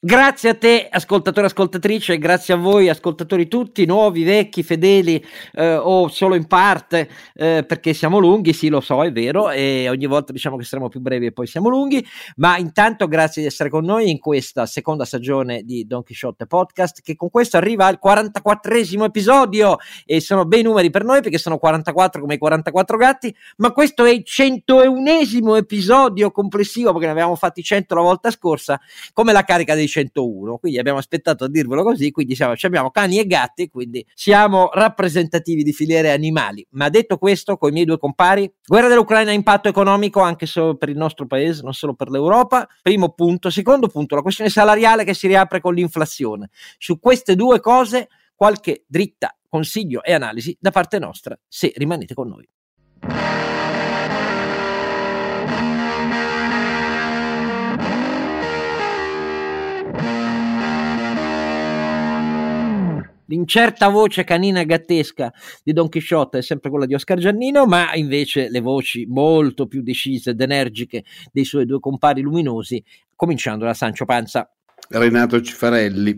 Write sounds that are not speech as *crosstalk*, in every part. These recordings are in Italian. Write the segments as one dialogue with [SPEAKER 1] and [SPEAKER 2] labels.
[SPEAKER 1] Grazie a te, ascoltatore ascoltatrice, grazie a voi, ascoltatori tutti, nuovi, vecchi, fedeli eh, o solo in parte, eh, perché siamo lunghi, sì lo so, è vero, e ogni volta diciamo che saremo più brevi e poi siamo lunghi, ma intanto grazie di essere con noi in questa seconda stagione di Don Quixote Podcast, che con questo arriva al 44esimo episodio, e sono bei numeri per noi perché sono 44 come i 44 gatti, ma questo è il 101esimo episodio complessivo, perché ne avevamo fatti 100 la volta scorsa, come la carica dei 101, quindi abbiamo aspettato a dirvelo così, quindi siamo, abbiamo cani e gatti, quindi siamo rappresentativi di filiere animali. Ma detto questo, con i miei due compari, guerra dell'Ucraina ha impatto economico anche solo per il nostro paese, non solo per l'Europa. Primo punto. Secondo punto, la questione salariale che si riapre con l'inflazione. Su queste due cose qualche dritta consiglio e analisi da parte nostra, se rimanete con noi. L'incerta voce canina gattesca di Don Chisciotte è sempre quella di Oscar Giannino, ma invece le voci molto più decise ed energiche dei suoi due compari luminosi, cominciando da Sancio Panza.
[SPEAKER 2] Renato Cifarelli,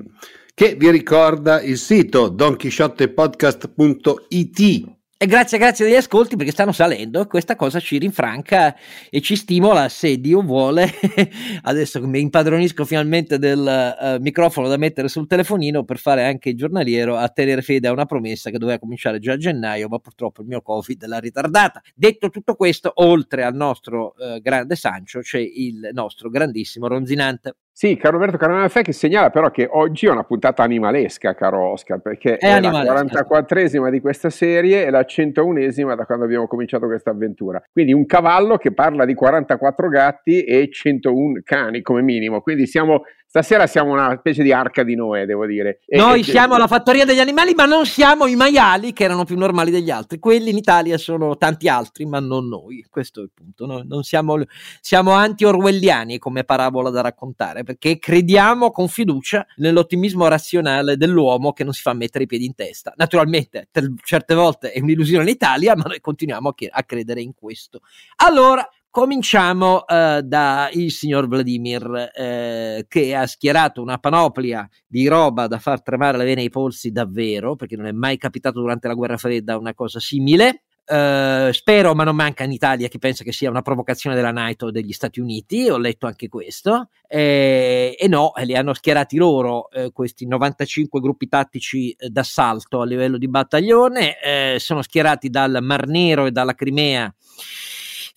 [SPEAKER 2] che vi ricorda il sito donchisciottepodcast.it
[SPEAKER 1] e grazie, grazie degli ascolti perché stanno salendo. Questa cosa ci rinfranca e ci stimola se Dio vuole. *laughs* Adesso mi impadronisco finalmente del uh, microfono da mettere sul telefonino per fare anche il giornaliero a tenere fede a una promessa che doveva cominciare già a gennaio, ma purtroppo il mio Covid l'ha ritardata. Detto tutto questo, oltre al nostro uh, grande Sancio, c'è il nostro grandissimo Ronzinante.
[SPEAKER 3] Sì, caro Roberto Caramafè che segnala però che oggi è una puntata animalesca, caro Oscar, perché è, è la 44esima di questa serie e la 101esima da quando abbiamo cominciato questa avventura. Quindi un cavallo che parla di 44 gatti e 101 cani come minimo. Quindi siamo Stasera siamo una specie di arca di Noè, devo dire.
[SPEAKER 1] E, Noi e, siamo e, la fattoria degli animali, ma non siamo i maiali che erano più normali degli altri. Quelli in Italia sono tanti altri, ma non noi. Questo è il punto. Noi non siamo, siamo anti-orwelliani come parabola da raccontare, perché crediamo con fiducia nell'ottimismo razionale dell'uomo che non si fa mettere i piedi in testa. Naturalmente, certe volte è un'illusione in Italia, ma noi continuiamo a credere in questo. Allora, Cominciamo da il signor Vladimir eh, che ha schierato una panoplia di roba da far tremare le vene ai polsi davvero, perché non è mai capitato durante la guerra fredda una cosa simile. Uh, spero, ma non manca in Italia chi pensa che sia una provocazione della NATO degli Stati Uniti, ho letto anche questo, eh, e no, li hanno schierati loro eh, questi 95 gruppi tattici eh, d'assalto a livello di battaglione, eh, sono schierati dal Mar Nero e dalla Crimea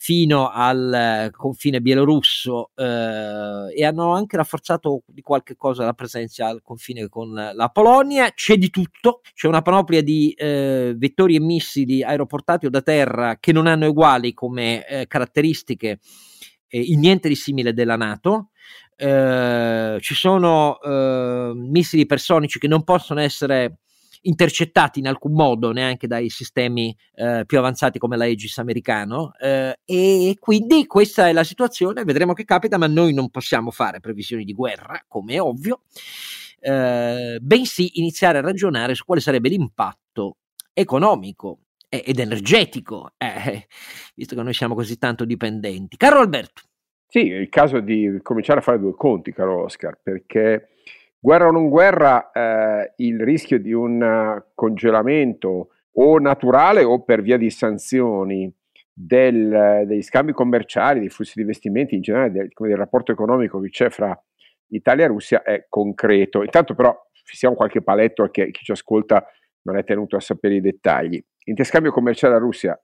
[SPEAKER 1] fino al eh, confine bielorusso eh, e hanno anche rafforzato di qualche cosa la presenza al confine con la Polonia. C'è di tutto, c'è una panoplia di eh, vettori e missili aeroportati o da terra che non hanno uguali come eh, caratteristiche eh, in niente di simile della Nato. Eh, ci sono missili ipersonici che non possono essere intercettati in alcun modo neanche dai sistemi eh, più avanzati come la Aegis americano eh, e quindi questa è la situazione, vedremo che capita, ma noi non possiamo fare previsioni di guerra, come è ovvio, eh, bensì iniziare a ragionare su quale sarebbe l'impatto economico ed energetico, eh, *laughs* visto che noi siamo così tanto dipendenti. Caro Alberto.
[SPEAKER 3] Sì, è il caso di cominciare a fare due conti, caro Oscar, perché Guerra o non guerra, eh, il rischio di un uh, congelamento o naturale o per via di sanzioni del, degli scambi commerciali, dei flussi di investimenti in generale, del, del rapporto economico che c'è fra Italia e Russia è concreto. Intanto però fissiamo qualche paletto che chi ci ascolta non è tenuto a sapere i dettagli. Interscambio commerciale a Russia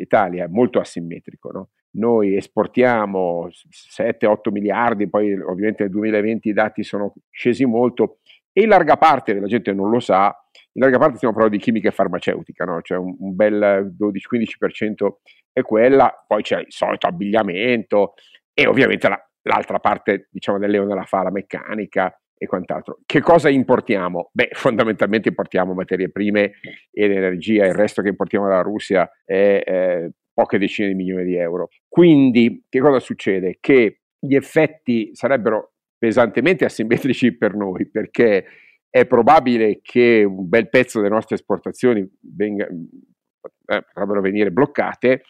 [SPEAKER 3] Italia è molto asimmetrico, no? noi esportiamo 7-8 miliardi, poi ovviamente nel 2020 i dati sono scesi molto e in larga parte, la gente non lo sa, in larga parte stiamo parlando di chimica e farmaceutica, no? cioè un, un bel 12-15% è quella, poi c'è il solito abbigliamento e ovviamente la, l'altra parte diciamo del leone la fa la meccanica e quant'altro. Che cosa importiamo? Beh, fondamentalmente importiamo materie prime ed energia, il resto che importiamo dalla Russia è eh, poche decine di milioni di euro. Quindi che cosa succede? Che gli effetti sarebbero pesantemente asimmetrici per noi perché è probabile che un bel pezzo delle nostre esportazioni venga, eh, potrebbero venire bloccate,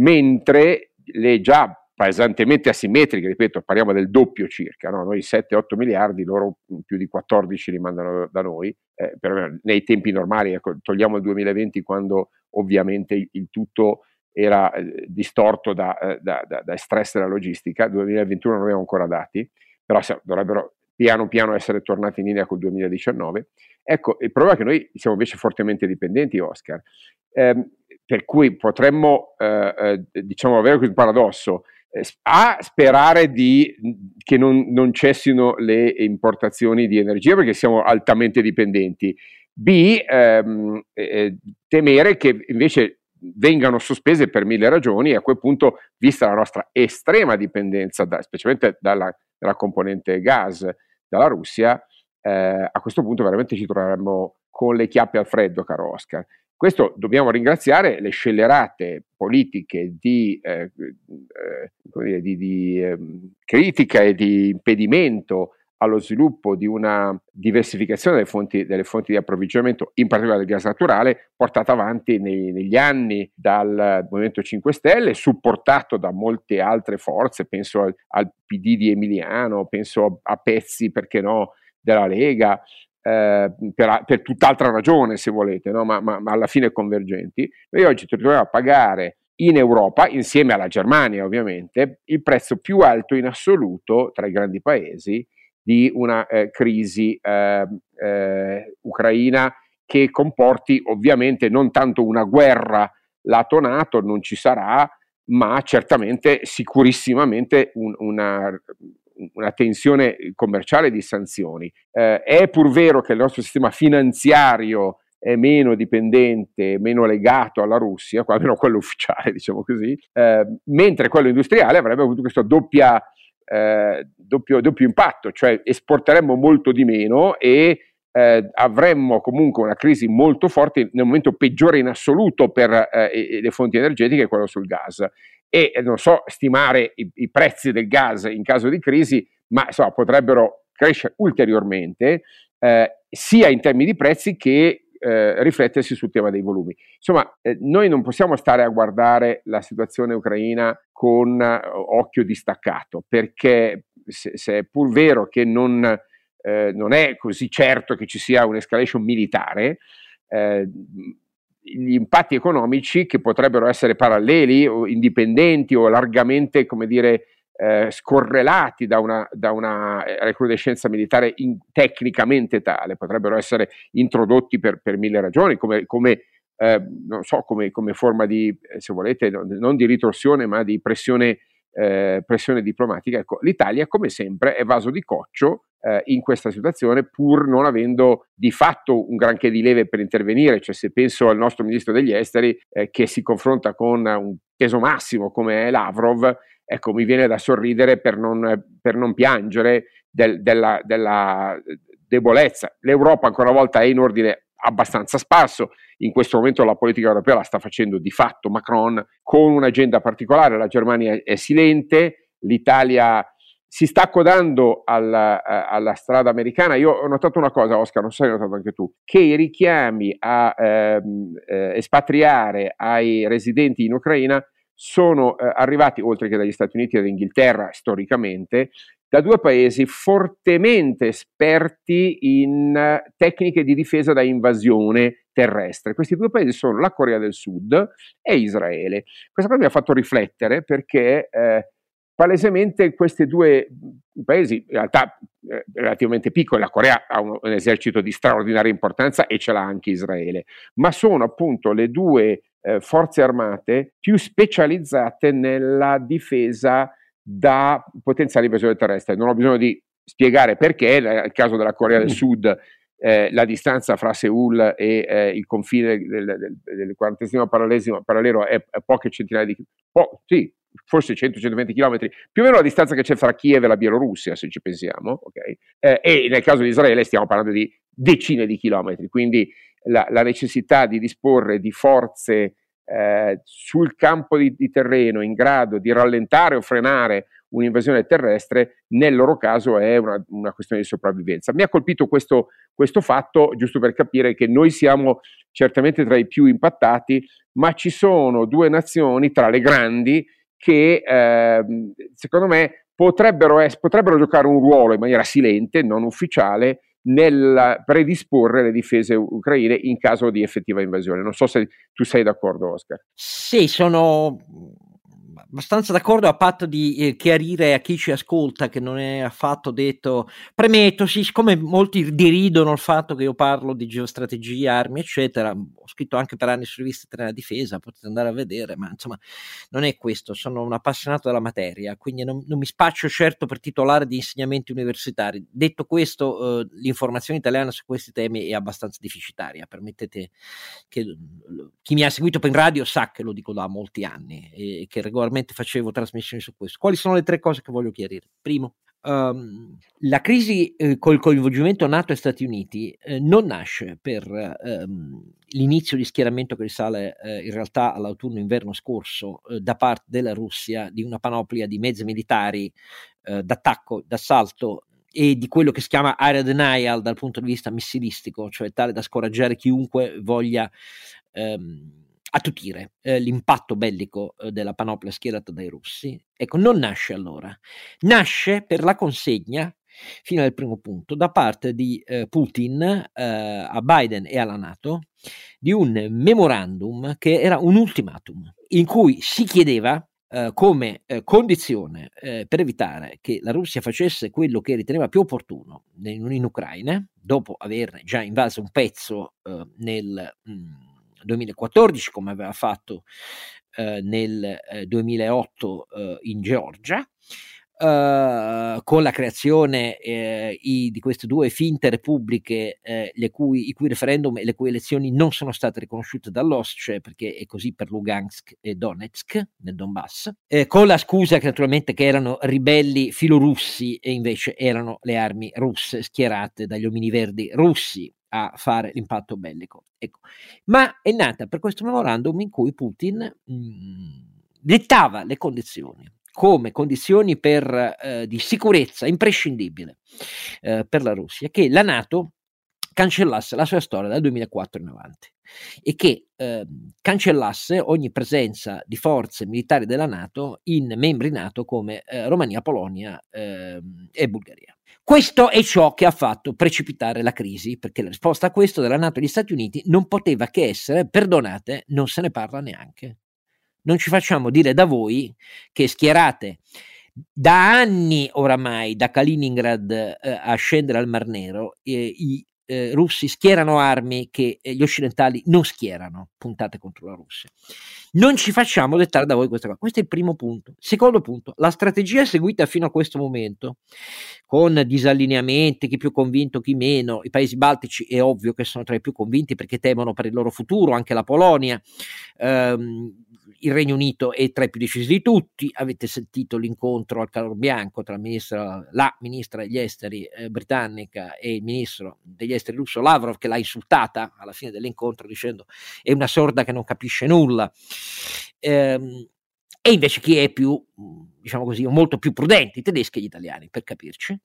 [SPEAKER 3] mentre le già pesantemente asimmetriche, ripeto, parliamo del doppio circa, no? noi 7-8 miliardi, loro più di 14 li mandano da noi, eh, per, nei tempi normali, ecco, togliamo il 2020 quando ovviamente il, tutto era eh, distorto da, eh, da, da, da, stress della logistica, 2021 non abbiamo ancora dati, però se, dovrebbero piano piano essere tornati in linea col 2019. Ecco, il problema è che noi siamo invece fortemente dipendenti, Oscar, eh, per cui potremmo, eh, eh, diciamo, avere questo paradosso, a sperare di, che non, non, cessino le importazioni di energia perché siamo altamente dipendenti, B ehm, eh, temere che invece vengano sospese per mille ragioni e a quel punto, vista la nostra estrema dipendenza, da, specialmente dalla, dalla, componente gas dalla Russia, eh, a questo punto veramente ci troveremmo con le chiappe al freddo, caro Oscar. Questo dobbiamo ringraziare le scellerate politiche di, eh, eh, di, di eh, critica e di impedimento allo sviluppo di una diversificazione delle fonti, delle fonti, di approvvigionamento, in particolare del gas naturale, portata avanti nei, negli anni dal Movimento 5 Stelle, supportato da molte altre forze, penso al, al PD di Emiliano, penso a, a pezzi, perché no, della Lega, eh, per, per, tutt'altra ragione se volete, no? ma, ma, ma, alla fine convergenti. Noi oggi ci troviamo a pagare in Europa, insieme alla Germania ovviamente, il prezzo più alto in assoluto tra i grandi paesi di una eh, crisi eh, eh, ucraina che comporti ovviamente non tanto una guerra lato NATO, non ci sarà, ma certamente sicurissimamente un, una, una, tensione commerciale di sanzioni. Eh, è pur vero che il nostro sistema finanziario è meno dipendente, meno legato alla Russia, almeno quello ufficiale, *laughs* diciamo così, eh, mentre quello industriale avrebbe avuto questa doppia eh, doppio, doppio, impatto, cioè esporteremmo molto di meno e eh, avremmo comunque una crisi molto forte nel momento peggiore in assoluto per eh, le fonti energetiche, quello sul gas. E eh, non so stimare i, i, prezzi del gas in caso di crisi, ma insomma, potrebbero crescere ulteriormente, eh, sia in termini di prezzi che eh, riflettersi sul tema dei volumi. Insomma, eh, noi non possiamo stare a guardare la situazione ucraina con eh, occhio distaccato, perché se, se, è pur vero che non, eh, non, è così certo che ci sia un'escalation militare, gli impatti economici che potrebbero essere paralleli o indipendenti o largamente, come dire, eh, scorrelati da una, da una, eh, recrudescenza militare in, tecnicamente tale, potrebbero essere introdotti per, per mille ragioni, come, come eh, non so, come, come, forma di, eh, se volete, non di ritorsione, ma di pressione, eh, pressione diplomatica. Ecco, l'Italia, come sempre, è vaso di coccio eh, in questa situazione, pur non avendo di fatto un granché di leve per intervenire. Cioè, se penso al nostro ministro degli esteri che si confronta con un peso massimo come è Lavrov, ecco, mi viene da sorridere per non, per non piangere del, della, della debolezza. L'Europa ancora una volta è in ordine abbastanza sparso, in questo momento la politica europea la sta facendo di fatto Macron con un'agenda particolare, la Germania è silente, l'Italia si sta accodando alla, alla, strada americana. Io ho notato una cosa, Oscar, non so se hai notato anche tu, che i richiami a ehm, eh, espatriare ai residenti in Ucraina sono eh, arrivati, oltre che dagli Stati Uniti e dall'Inghilterra storicamente, da due paesi fortemente esperti in uh, tecniche di difesa da invasione terrestre. Questi due paesi sono la Corea del Sud e Israele. Questa cosa mi ha fatto riflettere perché eh, palesemente questi due paesi, in realtà eh, relativamente piccoli, la Corea ha un, un, esercito di straordinaria importanza e ce l'ha anche Israele, ma sono appunto le due eh, forze armate più specializzate nella difesa da potenziali invasioni terrestri. Non ho bisogno di spiegare perché, nel caso della Corea del mm. Sud, eh, la distanza fra Seoul e eh, il confine del, del, del 40 parallelo è, è, poche centinaia di po- sì, forse 100-120 km, più o meno la distanza che c'è fra Kiev e la Bielorussia, se ci pensiamo, okay? eh, e nel caso di Israele stiamo parlando di decine di chilometri, quindi la, la necessità di disporre di forze eh, sul campo di, di, terreno in grado di rallentare o frenare un'invasione terrestre, nel loro caso è una, una questione di sopravvivenza. Mi ha colpito questo, questo fatto, giusto per capire che noi siamo certamente tra i più impattati, ma ci sono due nazioni tra le grandi che eh, secondo me potrebbero, es- potrebbero giocare un ruolo in maniera silente, non ufficiale, nel predisporre le difese ucraine in caso di effettiva invasione. Non so se tu sei d'accordo, Oscar.
[SPEAKER 1] Sì, sono abbastanza d'accordo a patto di eh, chiarire a chi ci ascolta che non è affatto detto premetto, siccome molti deridono il fatto che io parlo di geostrategia, armi, eccetera, ho scritto anche per anni su riviste della difesa, potete andare a vedere, ma insomma non è questo, sono un appassionato della materia, quindi non, non mi spaccio certo per titolare di insegnamenti universitari. Detto questo, eh, l'informazione italiana su questi temi è abbastanza deficitaria, permettete che chi mi ha seguito in radio sa che lo dico da molti anni e che regolarmente regolarmente facevo trasmissioni su questo. Quali sono le tre cose che voglio chiarire? Primo, um, la crisi eh, col coinvolgimento NATO e Stati Uniti eh, non nasce per ehm, l'inizio di schieramento che risale eh, in realtà all'autunno-inverno scorso eh, da parte della Russia di una panoplia di mezzi militari eh, d'attacco, d'assalto e di quello che si chiama area denial dal punto di vista missilistico, cioè tale da scoraggiare chiunque voglia ehm, attutire eh, l'impatto bellico eh, della panoplia schierata dai russi. Ecco, non nasce allora, nasce per la consegna, fino al primo punto, da parte di eh, Putin eh, a Biden e alla Nato di un memorandum che era un ultimatum in cui si chiedeva Uh, come uh, condizione uh, per evitare che la Russia facesse quello che riteneva più opportuno in, in Ucraina, dopo averne già invaso un pezzo nel mh, mm, 2014 come aveva fatto eh, nel eh, 2008 eh, in Georgia. Uh, con la creazione eh, i, di queste due finte repubbliche, eh, cui, i cui referendum e le cui elezioni non sono state riconosciute dall'OSCE, perché è così per Lugansk e Donetsk nel Donbass, eh, con la scusa che naturalmente che erano ribelli filorussi e invece erano le armi russe schierate dagli omini verdi russi a fare l'impatto bellico. Ecco. Ma è nata per questo memorandum in cui Putin mh, mm, dettava le condizioni come condizioni per, eh, di sicurezza imprescindibile eh, per la Russia che la Nato cancellasse la sua storia dal 2004 in avanti e che eh, cancellasse ogni presenza di forze militari della Nato in membri NATO come eh, Romania, Polonia ehm, e Bulgaria. Questo è ciò che ha fatto precipitare la crisi, perché la risposta a questo della Nato e degli Stati Uniti non poteva che essere, perdonate, non se ne parla neanche. Non ci facciamo dire da voi che schierate da anni oramai, da Kaliningrad eh, a scendere al Mar Nero, eh, i eh, russi schierano armi che eh, gli occidentali non schierano puntate contro la Russia. Non ci facciamo dettare da voi questa cosa. Questo è il primo punto. Secondo punto, la strategia seguita fino a questo momento, con disallineamenti, chi più convinto, chi meno, i paesi baltici è ovvio che sono tra i più convinti perché temono per il loro futuro, anche la Polonia, ehm, il Regno Unito è tra i più decisi di tutti, avete sentito l'incontro al calor bianco tra ministra, la ministra degli esteri eh, britannica e il ministro degli esteri russo Lavrov che l'ha insultata alla fine dell'incontro dicendo è una sorda che non capisce nulla. Ehm, e invece chi è più, diciamo così, molto più prudente, i tedeschi e gli italiani, per capirci.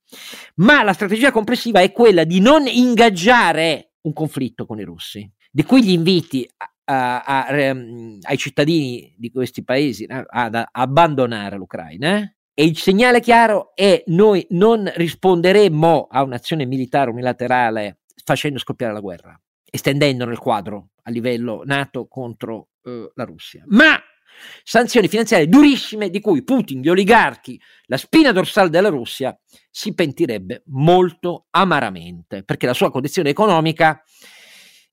[SPEAKER 1] Ma la strategia complessiva è quella di non ingaggiare un conflitto con i russi, di cui gli inviti a, a, ehm, ai cittadini di questi paesi ad abbandonare l'Ucraina. Eh? E il segnale chiaro è noi non risponderemo a un'azione militare unilaterale facendo scoppiare la guerra, estendendo nel quadro a livello NATO contro eh, la Russia. Ma sanzioni finanziarie durissime di cui Putin, gli oligarchi, la spina dorsale della Russia si pentirebbe molto amaramente, perché la sua condizione economica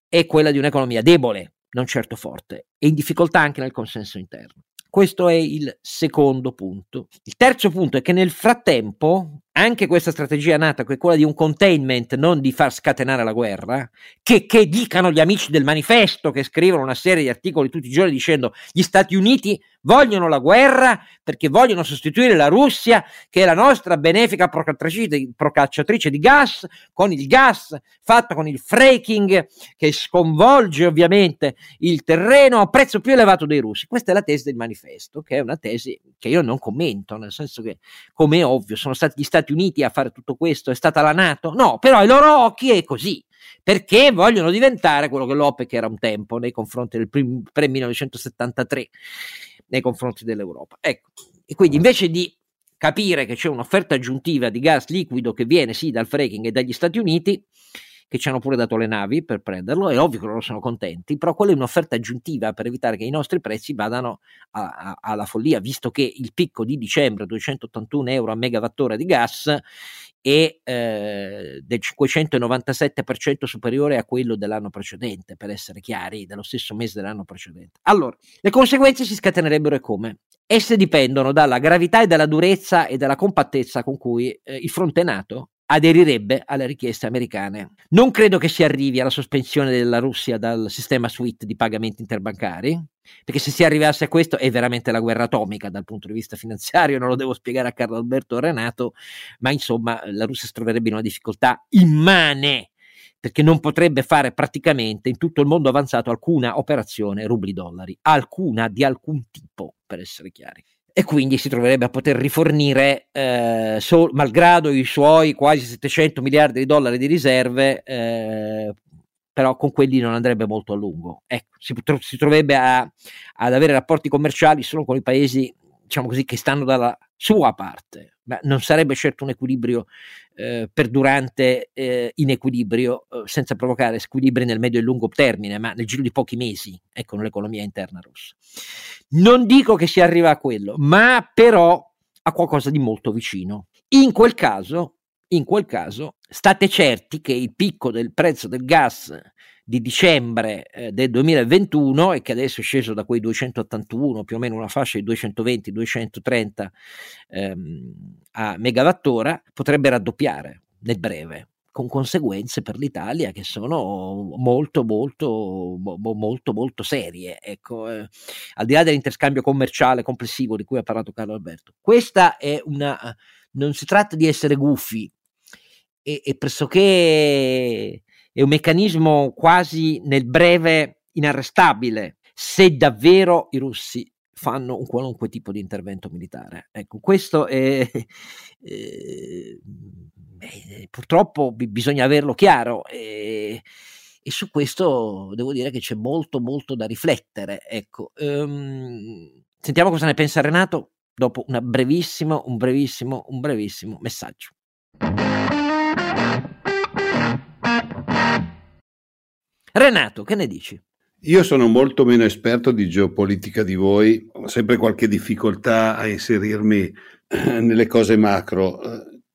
[SPEAKER 1] è quella di un'economia debole, non certo forte, e in difficoltà anche nel consenso interno. Questo è il secondo punto. Il terzo punto è che nel frattempo anche questa strategia nata, che è quella di un containment, non di far scatenare la guerra, che, che, dicano gli amici del manifesto che scrivono una serie di articoli tutti i giorni dicendo gli Stati Uniti vogliono la guerra perché vogliono sostituire la Russia, che è la nostra benefica procacciatrice di gas, con il gas fatto con il fracking che sconvolge ovviamente il terreno a prezzo più elevato dei russi. Questa è la tesi del manifesto, che è una tesi che io non commento, nel senso che, come è ovvio, sono stati gli Stati Uniti a fare tutto questo, è stata la Nato? No, però ai loro occhi è così perché vogliono diventare quello che l'OPEC era un tempo nei confronti del pre-1973 nei confronti dell'Europa. Ecco, e quindi invece di capire che c'è un'offerta aggiuntiva di gas liquido che viene sì dal fracking e dagli Stati Uniti, che ci hanno pure dato le navi per prenderlo, è ovvio che loro sono contenti, però quella è un'offerta aggiuntiva per evitare che i nostri prezzi vadano a, a, alla follia, visto che il picco di dicembre, 281 euro a megawattora di gas, è eh, del 597% superiore a quello dell'anno precedente, per essere chiari, dello stesso mese dell'anno precedente. Allora, le conseguenze si scatenerebbero e come? Esse dipendono dalla gravità e dalla durezza e dalla compattezza con cui eh, il fronte NATO aderirebbe alle richieste americane. Non credo che si arrivi alla sospensione della Russia dal sistema SWIFT di pagamenti interbancari, perché se si arrivasse a questo è veramente la guerra atomica dal punto di vista finanziario, non lo devo spiegare a Carlo Alberto o Renato, ma insomma la Russia si troverebbe in una difficoltà immane perché non potrebbe fare praticamente in tutto il mondo avanzato alcuna operazione rubli-dollari, alcuna di alcun tipo, per essere chiari e quindi si troverebbe a poter rifornire, eh, so, malgrado i suoi quasi 700 miliardi di dollari di riserve, eh, però con quelli non andrebbe molto a lungo. Ecco, si, si troverebbe a, ad avere rapporti commerciali solo con i paesi diciamo così, che stanno dalla sua parte, ma non sarebbe certo un equilibrio eh, perdurante eh, in equilibrio eh, senza provocare squilibri nel medio e lungo termine, ma nel giro di pochi mesi, ecco, nell'economia interna russa. Non dico che si arriva a quello, ma però a qualcosa di molto vicino. In quel caso, in quel caso, state certi che il picco del prezzo del gas di dicembre eh, del 2021 e che adesso è sceso da quei 281 più o meno una fascia di 220-230 ehm, a megawattora potrebbe raddoppiare nel breve con conseguenze per l'Italia che sono molto molto molto molto serie. Ecco eh, al di là dell'interscambio commerciale complessivo di cui ha parlato Carlo Alberto. Questa è una non si tratta di essere gufi e, e pressoché è un meccanismo quasi nel breve inarrestabile se davvero i russi fanno un qualunque tipo di intervento militare. Ecco, questo è, *laughs* eh, purtroppo bisogna averlo chiaro e, e, su questo devo dire che c'è molto molto da riflettere. Ecco, um, sentiamo cosa ne pensa Renato dopo brevissimo, un brevissimo, un brevissimo messaggio. Renato, che ne dici?
[SPEAKER 2] Io sono molto meno esperto di geopolitica di voi, ho sempre qualche difficoltà a inserirmi eh, nelle cose macro.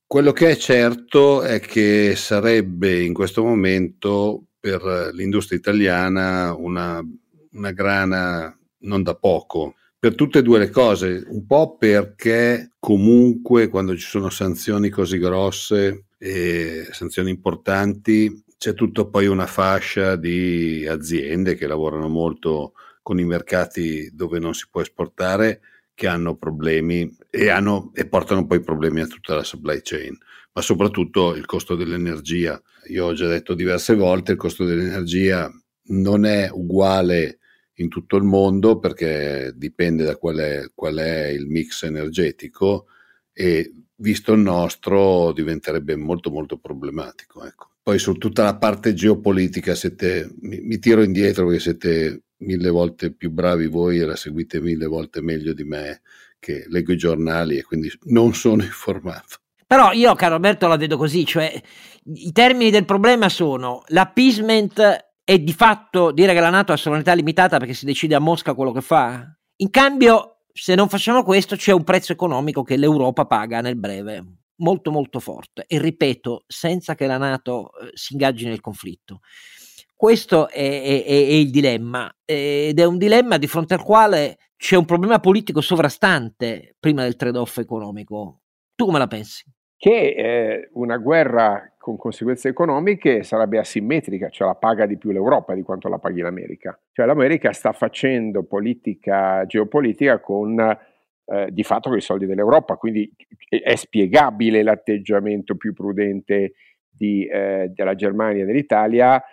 [SPEAKER 2] Quello che è certo è che sarebbe in questo momento per l'industria italiana una, una grana non da poco, per tutte e due le cose, un po' perché comunque quando ci sono sanzioni così grosse e sanzioni importanti c'è tutto poi una fascia di aziende che lavorano molto con i mercati dove non si può esportare che hanno problemi e, hanno, e portano poi problemi a tutta la supply chain, ma soprattutto il costo dell'energia. Io ho già detto diverse volte, il costo dell'energia non è uguale in tutto il mondo perché dipende da qual è, qual è il mix energetico e visto il nostro diventerebbe molto molto problematico. Ecco. Poi su tutta la parte geopolitica siete, mi, mi, tiro indietro perché siete mille volte più bravi voi e la seguite mille volte meglio di me che leggo i giornali e quindi non sono *laughs* informato.
[SPEAKER 1] Però io, caro Alberto, la vedo così, cioè i termini del problema sono l'appeasement è di fatto dire che la Nato ha sovranità limitata perché si decide a Mosca quello che fa. In cambio, se non facciamo questo, c'è un prezzo economico che l'Europa paga nel breve molto molto forte e ripeto senza che la Nato eh, si ingaggi nel conflitto. Questo è, è, è, il dilemma ed è un dilemma di fronte al quale c'è un problema politico sovrastante prima del trade-off economico. Tu come la pensi?
[SPEAKER 3] Che eh, una guerra con conseguenze economiche sarebbe asimmetrica, cioè la paga di più l'Europa di quanto la paghi l'America. Cioè l'America sta facendo politica geopolitica con eh, di fatto con i soldi dell'Europa, quindi è spiegabile l'atteggiamento più prudente di, eh, della Germania e dell'Italia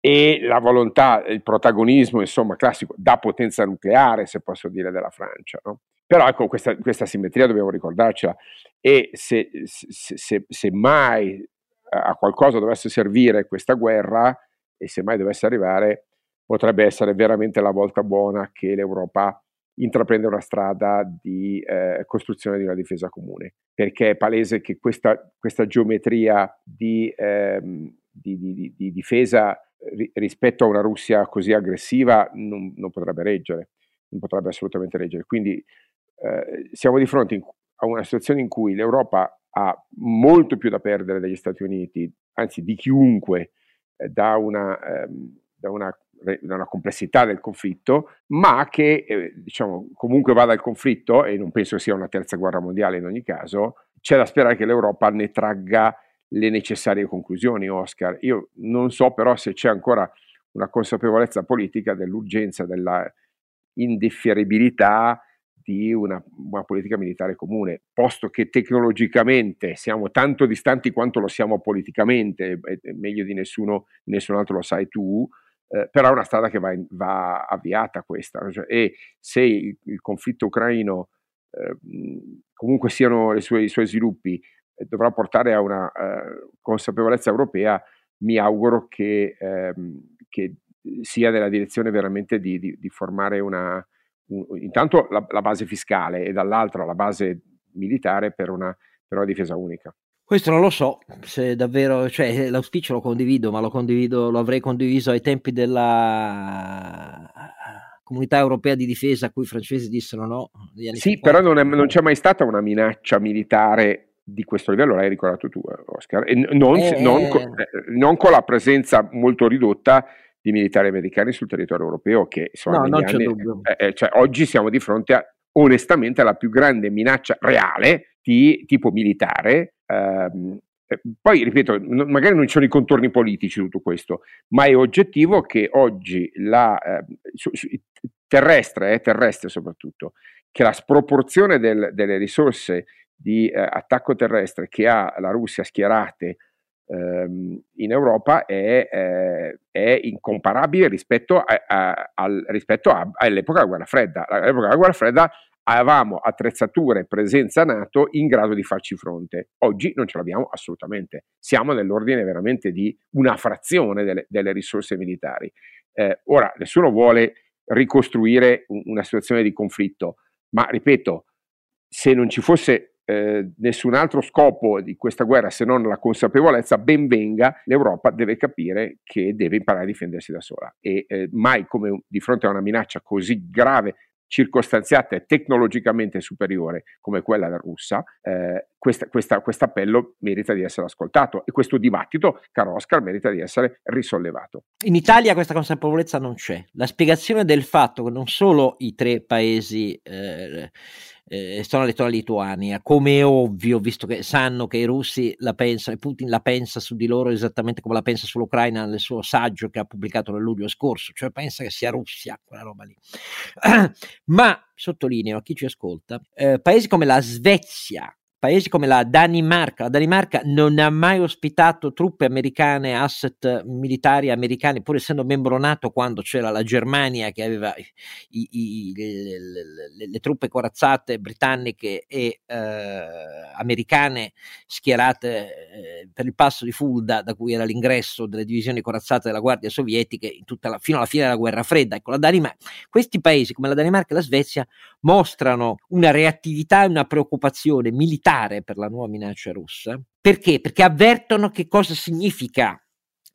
[SPEAKER 3] e la volontà, il protagonismo, insomma, classico da potenza nucleare, se posso dire, della Francia. No? Però ecco, questa, questa, simmetria dobbiamo ricordarcela e se, se, se, se mai a qualcosa dovesse servire questa guerra e se mai dovesse arrivare, potrebbe essere veramente la volta buona che l'Europa intraprendere una strada di eh, costruzione di una difesa comune, perché è palese che questa, questa geometria di, ehm, di, di, di difesa ri, rispetto a una Russia così aggressiva non, non, potrebbe reggere, non potrebbe assolutamente reggere. Quindi eh, siamo di fronte in, a una situazione in cui l'Europa ha molto più da perdere dagli Stati Uniti, anzi di chiunque, eh, da una... Ehm, da una una complessità del conflitto, ma che eh, diciamo, comunque vada al conflitto, e non penso sia una terza guerra mondiale in ogni caso, c'è da sperare che l'Europa ne tragga le necessarie conclusioni, Oscar. Io non so però se c'è ancora una consapevolezza politica dell'urgenza, della indifferibilità di una, una, politica militare comune, posto che tecnologicamente siamo tanto distanti quanto lo siamo politicamente, meglio di nessuno, nessun altro lo sai tu, eh, però è una strada che va, in, va avviata questa cioè, e se il, il conflitto ucraino eh, comunque siano sue, i suoi sviluppi eh, dovrà portare a una eh, consapevolezza europea mi auguro che, ehm, che, sia nella direzione veramente di, di, di formare una un, intanto la, la, base fiscale e dall'altra la base militare per una, per una difesa unica
[SPEAKER 1] questo non lo so se davvero, cioè l'auspicio lo condivido, ma lo condivido, lo avrei condiviso ai tempi della comunità europea di difesa a cui i francesi dissero no.
[SPEAKER 3] Sì, 50. però non, è, non, c'è mai stata una minaccia militare di questo livello, l'hai ricordato tu, Oscar, e non, eh, non, con, eh, non con la presenza molto ridotta di militari americani sul territorio europeo, che insomma, no, non c'è anni, dubbio. Eh, eh, cioè, oggi siamo di fronte a, onestamente alla più grande minaccia reale di tipo militare Ehm, poi, ripeto, magari non ci sono i contorni politici tutto questo, ma è oggettivo che oggi la eh, terrestre, eh, terrestre soprattutto, che la sproporzione del, delle risorse di eh, attacco terrestre che ha la Russia schierate ehm, in Europa è, eh, è, incomparabile rispetto, a, a, al, rispetto a, all'epoca della guerra fredda. All'epoca della guerra fredda avevamo attrezzature e presenza NATO in grado di farci fronte. Oggi non ce l'abbiamo assolutamente. Siamo nell'ordine veramente di una frazione delle, delle risorse militari. Eh, ora, nessuno vuole ricostruire una situazione di conflitto, ma ripeto, se non ci fosse eh, nessun altro scopo di questa guerra se non la consapevolezza, ben venga, l'Europa deve capire che deve imparare a difendersi da sola e eh, mai come di fronte a una minaccia così grave circostanziata e tecnologicamente superiore come quella russa, eh, questo appello merita di essere ascoltato e questo dibattito, caro Oscar, merita di essere risollevato.
[SPEAKER 1] In Italia questa consapevolezza non c'è. La spiegazione del fatto che non solo i tre paesi eh, eh, Estonia, Lettonia, Lituania, come è ovvio, visto che sanno che i russi la pensano e Putin la pensa su di loro esattamente come la pensa sull'Ucraina nel suo saggio che ha pubblicato nel luglio scorso, cioè pensa che sia Russia quella roba lì. *clears throat* Ma sottolineo a chi ci ascolta, eh, paesi come la Svezia, paesi come la Danimarca. La Danimarca non ha mai ospitato truppe americane, asset militari americani, pur essendo membro NATO quando c'era la Germania che aveva i, i, le, le, le, truppe corazzate britanniche e eh, americane schierate eh, per il passo di Fulda, da cui era l'ingresso delle divisioni corazzate della Guardia Sovietica la, fino alla fine della guerra fredda. Ecco, questi paesi come la Danimarca e la Svezia mostrano una reattività e una preoccupazione militare militare per la nuova minaccia russa. Perché? Perché avvertono che cosa significa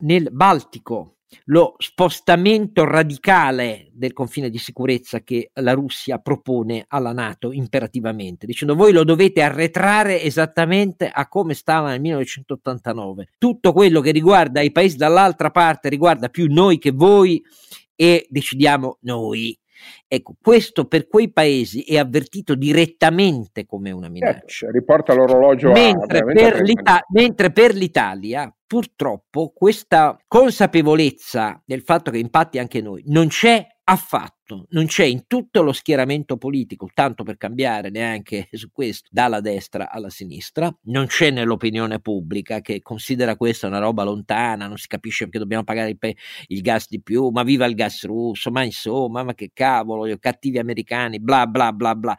[SPEAKER 1] nel Baltico lo spostamento radicale del confine di sicurezza che la Russia propone alla Nato imperativamente, dicendo voi lo dovete arretrare esattamente a come stava nel 1989. Tutto quello che riguarda i paesi dall'altra parte riguarda più noi che voi e decidiamo noi. Ecco, questo per quei paesi è avvertito direttamente come una minaccia.
[SPEAKER 3] Certo, riporta l'orologio
[SPEAKER 1] mentre, a, per l'Ita- mentre per l'Italia, purtroppo, questa consapevolezza del fatto che impatti anche noi non c'è affatto, non c'è in tutto lo schieramento politico, tanto per cambiare neanche *laughs* su questo, dalla destra alla sinistra, non c'è nell'opinione pubblica che considera questa una roba lontana, non si capisce perché dobbiamo pagare il, pe- il gas di più, ma viva il gas russo, ma insomma, ma che cavolo, i cattivi americani, bla bla bla bla.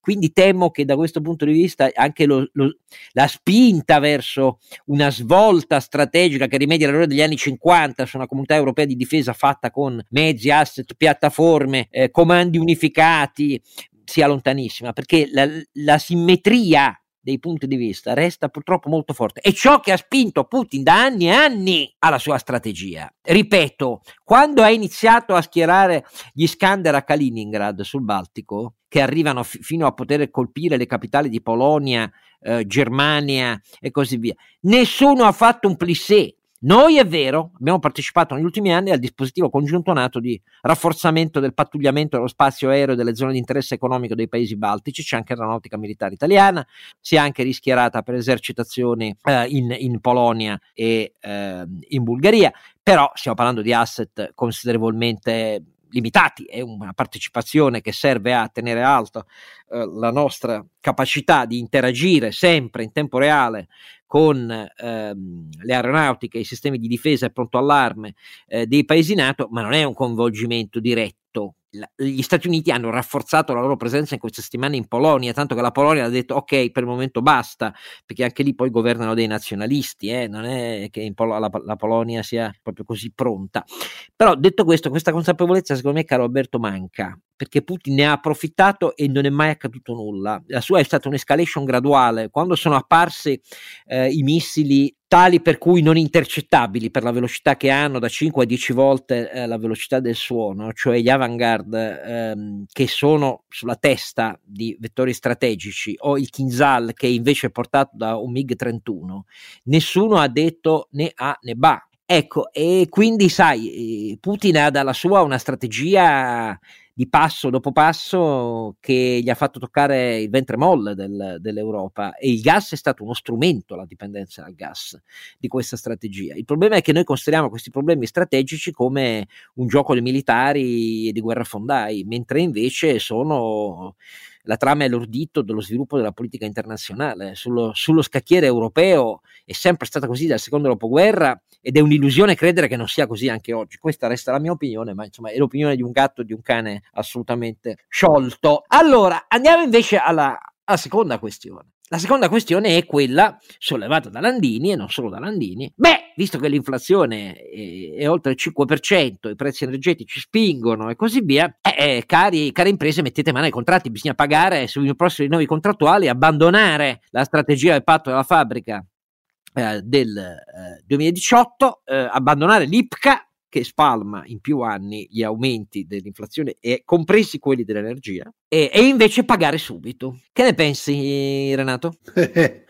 [SPEAKER 1] Quindi temo che da questo punto di vista anche lo, lo, la spinta verso una svolta strategica che rimedia l'errore degli anni 50 su una comunità europea di difesa fatta con mezzi, asset, piattaforme, eh, comandi unificati, sia lontanissima, perché la, la simmetria dei punti di vista resta purtroppo molto forte. È ciò che ha spinto Putin da anni e anni alla sua strategia. Ripeto, quando ha iniziato a schierare gli Skander a Kaliningrad sul Baltico, che arrivano f- fino a poter colpire le capitali di Polonia, eh, Germania e così via, nessuno ha fatto un plissé noi è vero, abbiamo partecipato negli ultimi anni al dispositivo congiunto NATO di rafforzamento del pattugliamento dello spazio aereo delle zone di interesse economico dei paesi baltici, c'è anche l'aeronautica militare italiana, si è anche rischierata per esercitazioni eh, in, in, Polonia e eh, in Bulgaria, però stiamo parlando di asset considerevolmente limitati, è una partecipazione che serve a tenere alta eh, la nostra capacità di interagire sempre in tempo reale con ehm, le aeronautiche, i sistemi di difesa e pronto allarme eh, dei paesi NATO, ma non è un coinvolgimento diretto gli Stati Uniti hanno rafforzato la loro presenza in queste settimane in Polonia, tanto che la Polonia ha detto ok, per il momento basta, perché anche lì poi governano dei nazionalisti, eh? non è che Pol- la, la, Polonia sia proprio così pronta. Però detto questo, questa consapevolezza secondo me, caro Alberto, manca, perché Putin ne ha approfittato e non è mai accaduto nulla. La sua è stata un'escalation graduale. Quando sono apparsi eh, i missili tali per cui non intercettabili per la velocità che hanno da 5 a 10 volte eh, la velocità del suono, cioè gli avant-garde ehm, che sono sulla testa di vettori strategici o il Kinzhal che invece è portato da un MiG-31, nessuno ha detto né A né ba. Ecco, e quindi sai, eh, Putin ha dalla sua una strategia di passo dopo passo che gli ha fatto toccare il ventre molle del, dell'Europa e il gas è stato uno strumento, la dipendenza dal gas di questa strategia. Il problema è che noi consideriamo questi problemi strategici come un gioco di militari e di guerrafondai, mentre invece sono la trama è l'ordito dello sviluppo della politica internazionale. Sullo, sullo, scacchiere europeo è sempre stata così dal secondo dopoguerra ed è un'illusione credere che non sia così anche oggi. Questa resta la mia opinione, ma insomma è l'opinione di un gatto e di un cane assolutamente sciolto. Allora, andiamo invece alla, alla seconda questione. La seconda questione è quella sollevata da Landini e non solo da Landini. Beh, visto che l'inflazione è, è oltre il 5%, i prezzi energetici spingono e così via, eh, eh, cari, care imprese, mettete mano ai contratti, bisogna pagare sui prossimi rinnovi contrattuali, abbandonare la strategia del patto della fabbrica eh, del eh, 2018, eh, abbandonare l'IPCA che spalma in più anni gli aumenti dell'inflazione, e compresi quelli dell'energia, e, e invece pagare subito. Che ne pensi, Renato? *laughs*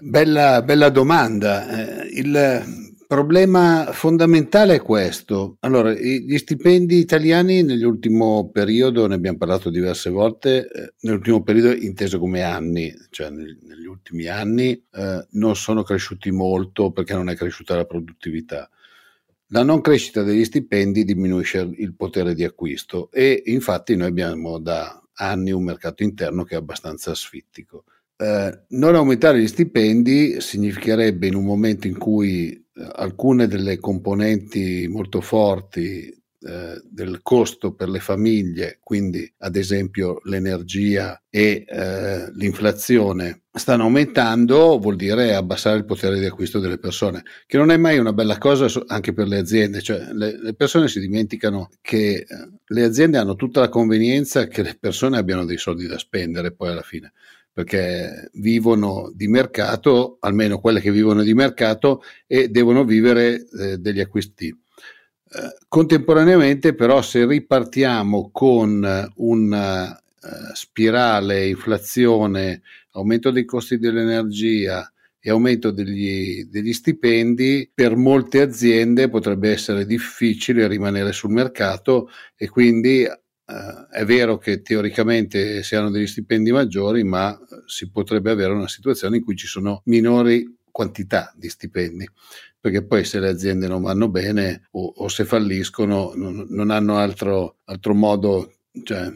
[SPEAKER 2] bella, bella domanda. Eh, il problema fondamentale è questo. Allora, gli stipendi italiani nell'ultimo periodo, ne abbiamo parlato diverse volte, eh, nell'ultimo periodo inteso come anni, cioè negli ultimi anni, eh, non sono cresciuti molto perché non è cresciuta la produttività. La non crescita degli stipendi diminuisce il potere di acquisto e infatti noi abbiamo da anni un mercato interno che è abbastanza asfittico. Eh, non aumentare gli stipendi significherebbe in un momento in cui alcune delle componenti molto forti eh, del costo per le famiglie, quindi ad esempio l'energia e eh, l'inflazione stanno aumentando, vuol dire abbassare il potere di acquisto delle persone, che non è mai una bella cosa anche per le aziende, cioè le, le persone si dimenticano che eh, le aziende hanno tutta la convenienza che le persone abbiano dei soldi da spendere poi alla fine perché vivono di mercato, almeno quelle che vivono di mercato, e devono vivere eh, degli acquisti. Eh, contemporaneamente però se ripartiamo con una uh, spirale inflazione, aumento dei costi dell'energia e aumento degli, degli, stipendi, per molte aziende potrebbe essere difficile rimanere sul mercato e quindi uh, è vero che teoricamente si hanno degli stipendi maggiori, ma si potrebbe avere una situazione in cui ci sono minori quantità di stipendi perché poi se le aziende non vanno bene o, o se falliscono non, non hanno altro, altro modo, cioè,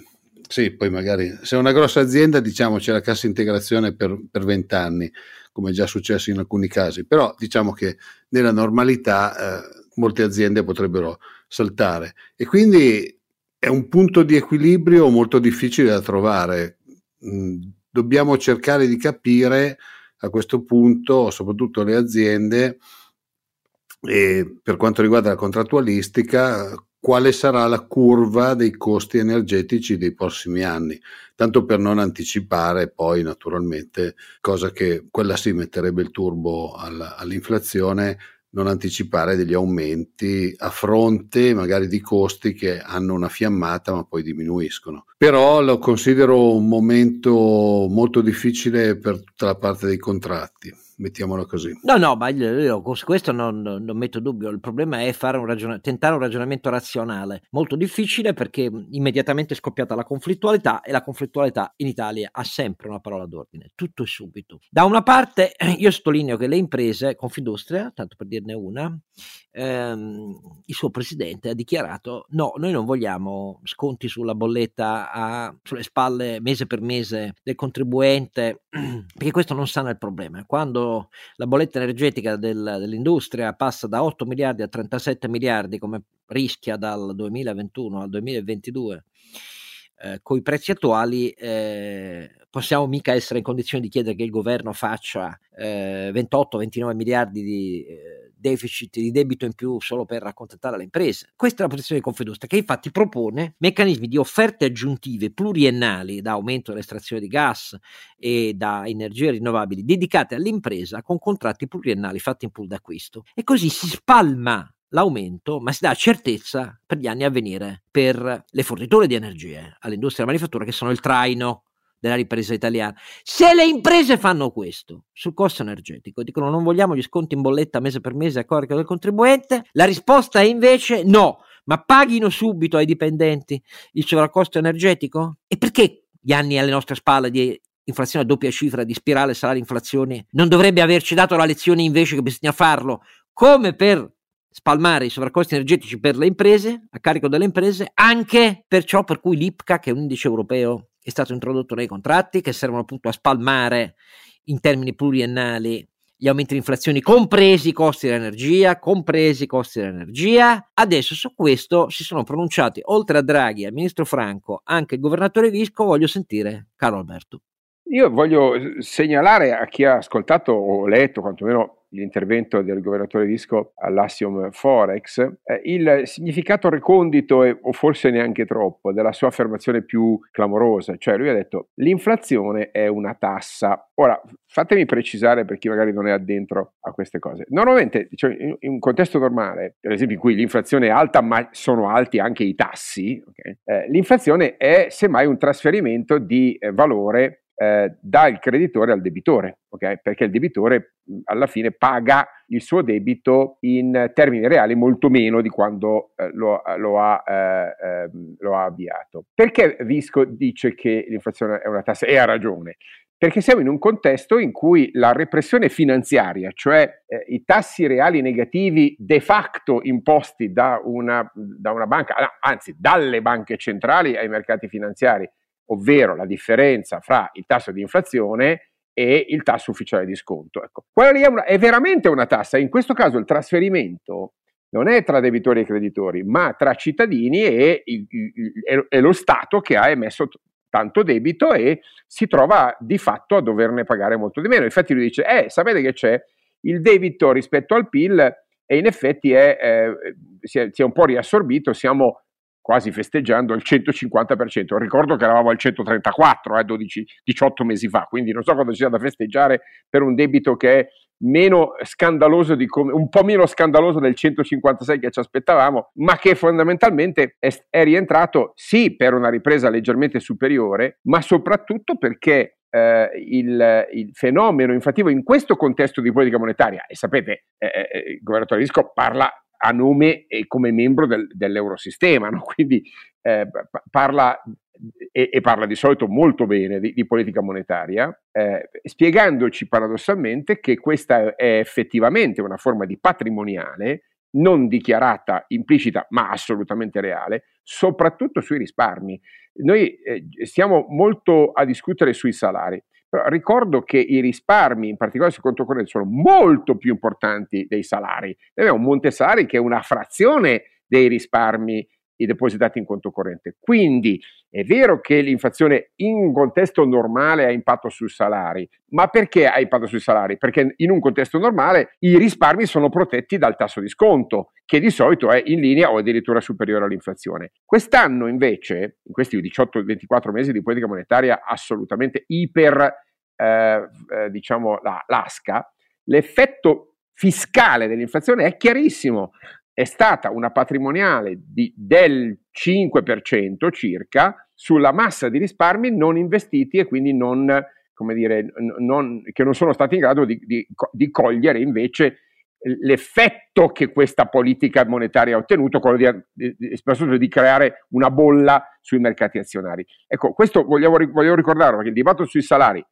[SPEAKER 2] sì, poi magari se è una grossa azienda diciamo c'è la cassa integrazione per, per 20 anni, come è già successo in alcuni casi, però diciamo che nella normalità eh, molte aziende potrebbero saltare. E quindi è un punto di equilibrio molto difficile da trovare. Mm, dobbiamo cercare di capire a questo punto, soprattutto le aziende, e per quanto riguarda la contrattualistica, quale sarà la curva dei costi energetici dei prossimi anni, tanto per non anticipare poi naturalmente, cosa che quella si metterebbe il turbo all'inflazione, non anticipare degli aumenti a fronte magari di costi che hanno una fiammata ma poi diminuiscono. Però lo considero un momento molto difficile per tutta la parte dei contratti mettiamola così.
[SPEAKER 1] No, no, ma io su questo non, non, metto dubbio. Il problema è un ragion- tentare un ragionamento razionale. Molto difficile perché immediatamente è scoppiata la conflittualità e la conflittualità in Italia ha sempre una parola d'ordine, tutto e subito. Da una parte *clears throat* io sottolineo che le imprese, Confindustria, tanto per dirne una, ehm, il suo presidente ha dichiarato no, noi non vogliamo sconti sulla bolletta a, sulle spalle mese per mese del contribuente, *clears throat* perché questo non sana il problema. Quando la bolletta energetica del, dell'industria passa da 8 miliardi a 37 miliardi, come rischia dal 2021 al 2022, eh, con i prezzi attuali eh, possiamo mica essere in condizione di chiedere che il governo faccia eh, 28-29 miliardi di eh, deficit di debito in più solo per accontentare le imprese. Questa è la posizione di Confedustra che infatti propone meccanismi di offerte aggiuntive pluriennali da aumento dell'estrazione di gas e da energie rinnovabili dedicate all'impresa con contratti pluriennali fatti in pool d'acquisto e così si spalma l'aumento, ma si dà certezza per gli anni a venire per le forniture di energie all'industria manifattura che sono il traino della ripresa italiana. Se le imprese fanno questo sul costo energetico, dicono non vogliamo gli sconti in bolletta mese per mese a carico del contribuente, la risposta è invece no, ma paghino subito ai dipendenti il sovraccosto energetico? E perché gli anni alle nostre spalle di inflazione a doppia cifra, di spirale salari-inflazione, non dovrebbe averci dato la lezione invece che bisogna farlo come per spalmare i sovraccosti energetici per le imprese, a carico delle imprese, anche per ciò per cui l'IPCA, che è un indice europeo è stato introdotto nei contratti che servono appunto a spalmare in termini pluriennali gli aumenti di inflazione, compresi i costi dell'energia, compresi i costi dell'energia. Adesso su questo si sono pronunciati, oltre a Draghi al ministro Franco, anche il governatore Visco. Voglio sentire Carlo Alberto.
[SPEAKER 3] Io voglio segnalare a chi ha ascoltato o letto, quantomeno l'intervento del governatore Visco all'Assiom Forex, eh, il significato recondito e, o forse neanche troppo della sua affermazione più clamorosa, cioè lui ha detto l'inflazione è una tassa. Ora, fatemi precisare per chi magari non è addentro a queste cose. Normalmente, cioè, in, in, un contesto normale, per esempio in cui l'inflazione è alta ma sono alti anche i tassi, okay, eh, l'inflazione è semmai un trasferimento di eh, valore eh, dal creditore al debitore, okay? perché il debitore alla fine paga il suo debito in termini reali molto meno di quando eh, lo, lo, ha, eh, ehm, lo, ha, avviato. Perché Visco dice che l'inflazione è una tassa? E ha ragione. Perché siamo in un contesto in cui la repressione finanziaria, cioè eh, i tassi reali negativi de facto imposti da una, da una banca, anzi dalle banche centrali ai mercati finanziari, ovvero la differenza fra il tasso di inflazione e il tasso ufficiale di sconto. Ecco. Quella lì è, una, è veramente una tassa, in questo caso il trasferimento non è tra debitori e creditori, ma tra cittadini e, il, il, e lo Stato che ha emesso tanto debito e si trova di fatto a doverne pagare molto di meno. Infatti lui dice, eh, sapete che c'è il debito rispetto al PIL e in effetti è, eh, si, è, si è un po' riassorbito, siamo quasi festeggiando il 150%. Ricordo che eravamo al 134, eh, 12, 18 mesi fa, quindi non so cosa ci sia da festeggiare per un debito che è meno scandaloso di come, un po' meno scandaloso del 156 che ci aspettavamo, ma che fondamentalmente è, è rientrato sì per una ripresa leggermente superiore, ma soprattutto perché eh, il, il, fenomeno inflattivo in questo contesto di politica monetaria, e sapete, eh, eh il governatore Risco parla a nome e come membro del, dell'eurosistema, no? *laughs* quindi eh, parla e, e, parla di solito molto bene di, di politica monetaria, eh, spiegandoci paradossalmente che questa è effettivamente una forma di patrimoniale non dichiarata, implicita, ma assolutamente reale, soprattutto sui risparmi. Noi eh, stiamo molto a discutere sui salari. Però ricordo che i risparmi, in particolare sul conto corrente, sono molto più importanti dei salari. Noi abbiamo un monte salari che è una frazione dei risparmi i depositati in conto corrente. Quindi è vero che l'inflazione in un contesto normale ha impatto sui salari, ma perché ha impatto sui salari? Perché in un contesto normale i risparmi sono protetti dal tasso di sconto, che di solito è in linea o addirittura superiore all'inflazione. Quest'anno invece, in questi 18-24 mesi di politica monetaria assolutamente iper, eh, eh, diciamo, la, lasca, l'effetto fiscale dell'inflazione è chiarissimo è stata una patrimoniale di, del 5% circa sulla massa di risparmi non investiti e quindi non, come dire, non, che non sono stati in grado di, di, di, cogliere invece l'effetto che questa politica monetaria ha ottenuto, quello di, di, di creare una bolla sui mercati azionari. Ecco, questo voglio ricordarlo perché il dibattito sui salari,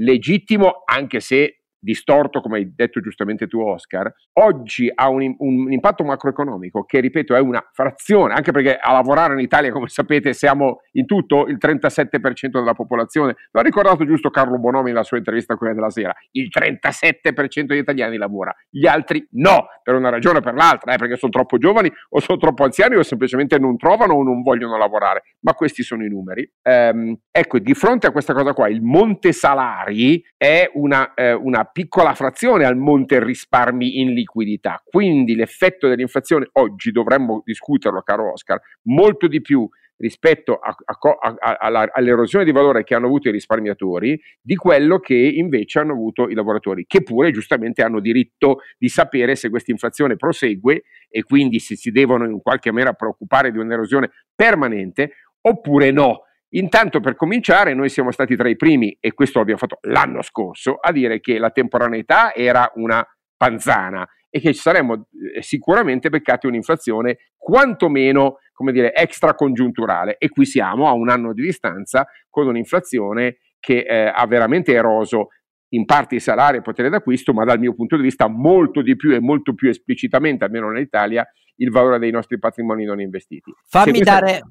[SPEAKER 3] legittimo anche se distorto, come hai detto giustamente tu Oscar, oggi ha un, un, impatto macroeconomico che, ripeto, è una frazione, anche perché a lavorare in Italia, come sapete, siamo in tutto il 37% della popolazione. Lo ha ricordato giusto Carlo Bonomi nella sua intervista quella della sera. Il 37% degli italiani lavora, gli altri no, per una ragione o per l'altra, eh, perché sono troppo giovani o sono troppo anziani o semplicemente non trovano o non vogliono lavorare. Ma questi sono i numeri. Ehm, ecco, di fronte a questa cosa qua, il monte salari è una, eh, una piccola frazione al monte risparmi in liquidità. Quindi l'effetto dell'inflazione oggi dovremmo discuterlo, caro Oscar, molto di più rispetto a, a, a, all'erosione di valore che hanno avuto i risparmiatori di quello che invece hanno avuto i lavoratori, che pure giustamente hanno diritto di sapere se questa inflazione prosegue e quindi se si devono in qualche maniera preoccupare di un'erosione permanente oppure no. Intanto per cominciare noi siamo stati tra i primi, e questo l'abbiamo fatto l'anno scorso, a dire che la temporaneità era una panzana e che ci saremmo eh, sicuramente beccati un'inflazione quantomeno, come dire, extracongiunturale. E qui siamo a un anno di distanza con un'inflazione che eh, ha veramente eroso in parte i salari e il potere d'acquisto, ma dal mio punto di vista molto di più e molto più esplicitamente, almeno nell'Italia, il valore dei nostri patrimoni non investiti.
[SPEAKER 1] Fammi, dare,